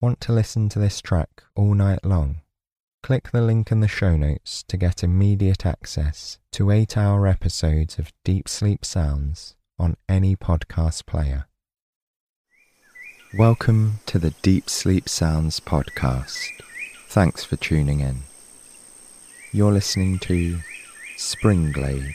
Want to listen to this track all night long? Click the link in the show notes to get immediate access to eight hour episodes of Deep Sleep Sounds on any podcast player. Welcome to the Deep Sleep Sounds podcast. Thanks for tuning in. You're listening to Spring Glade.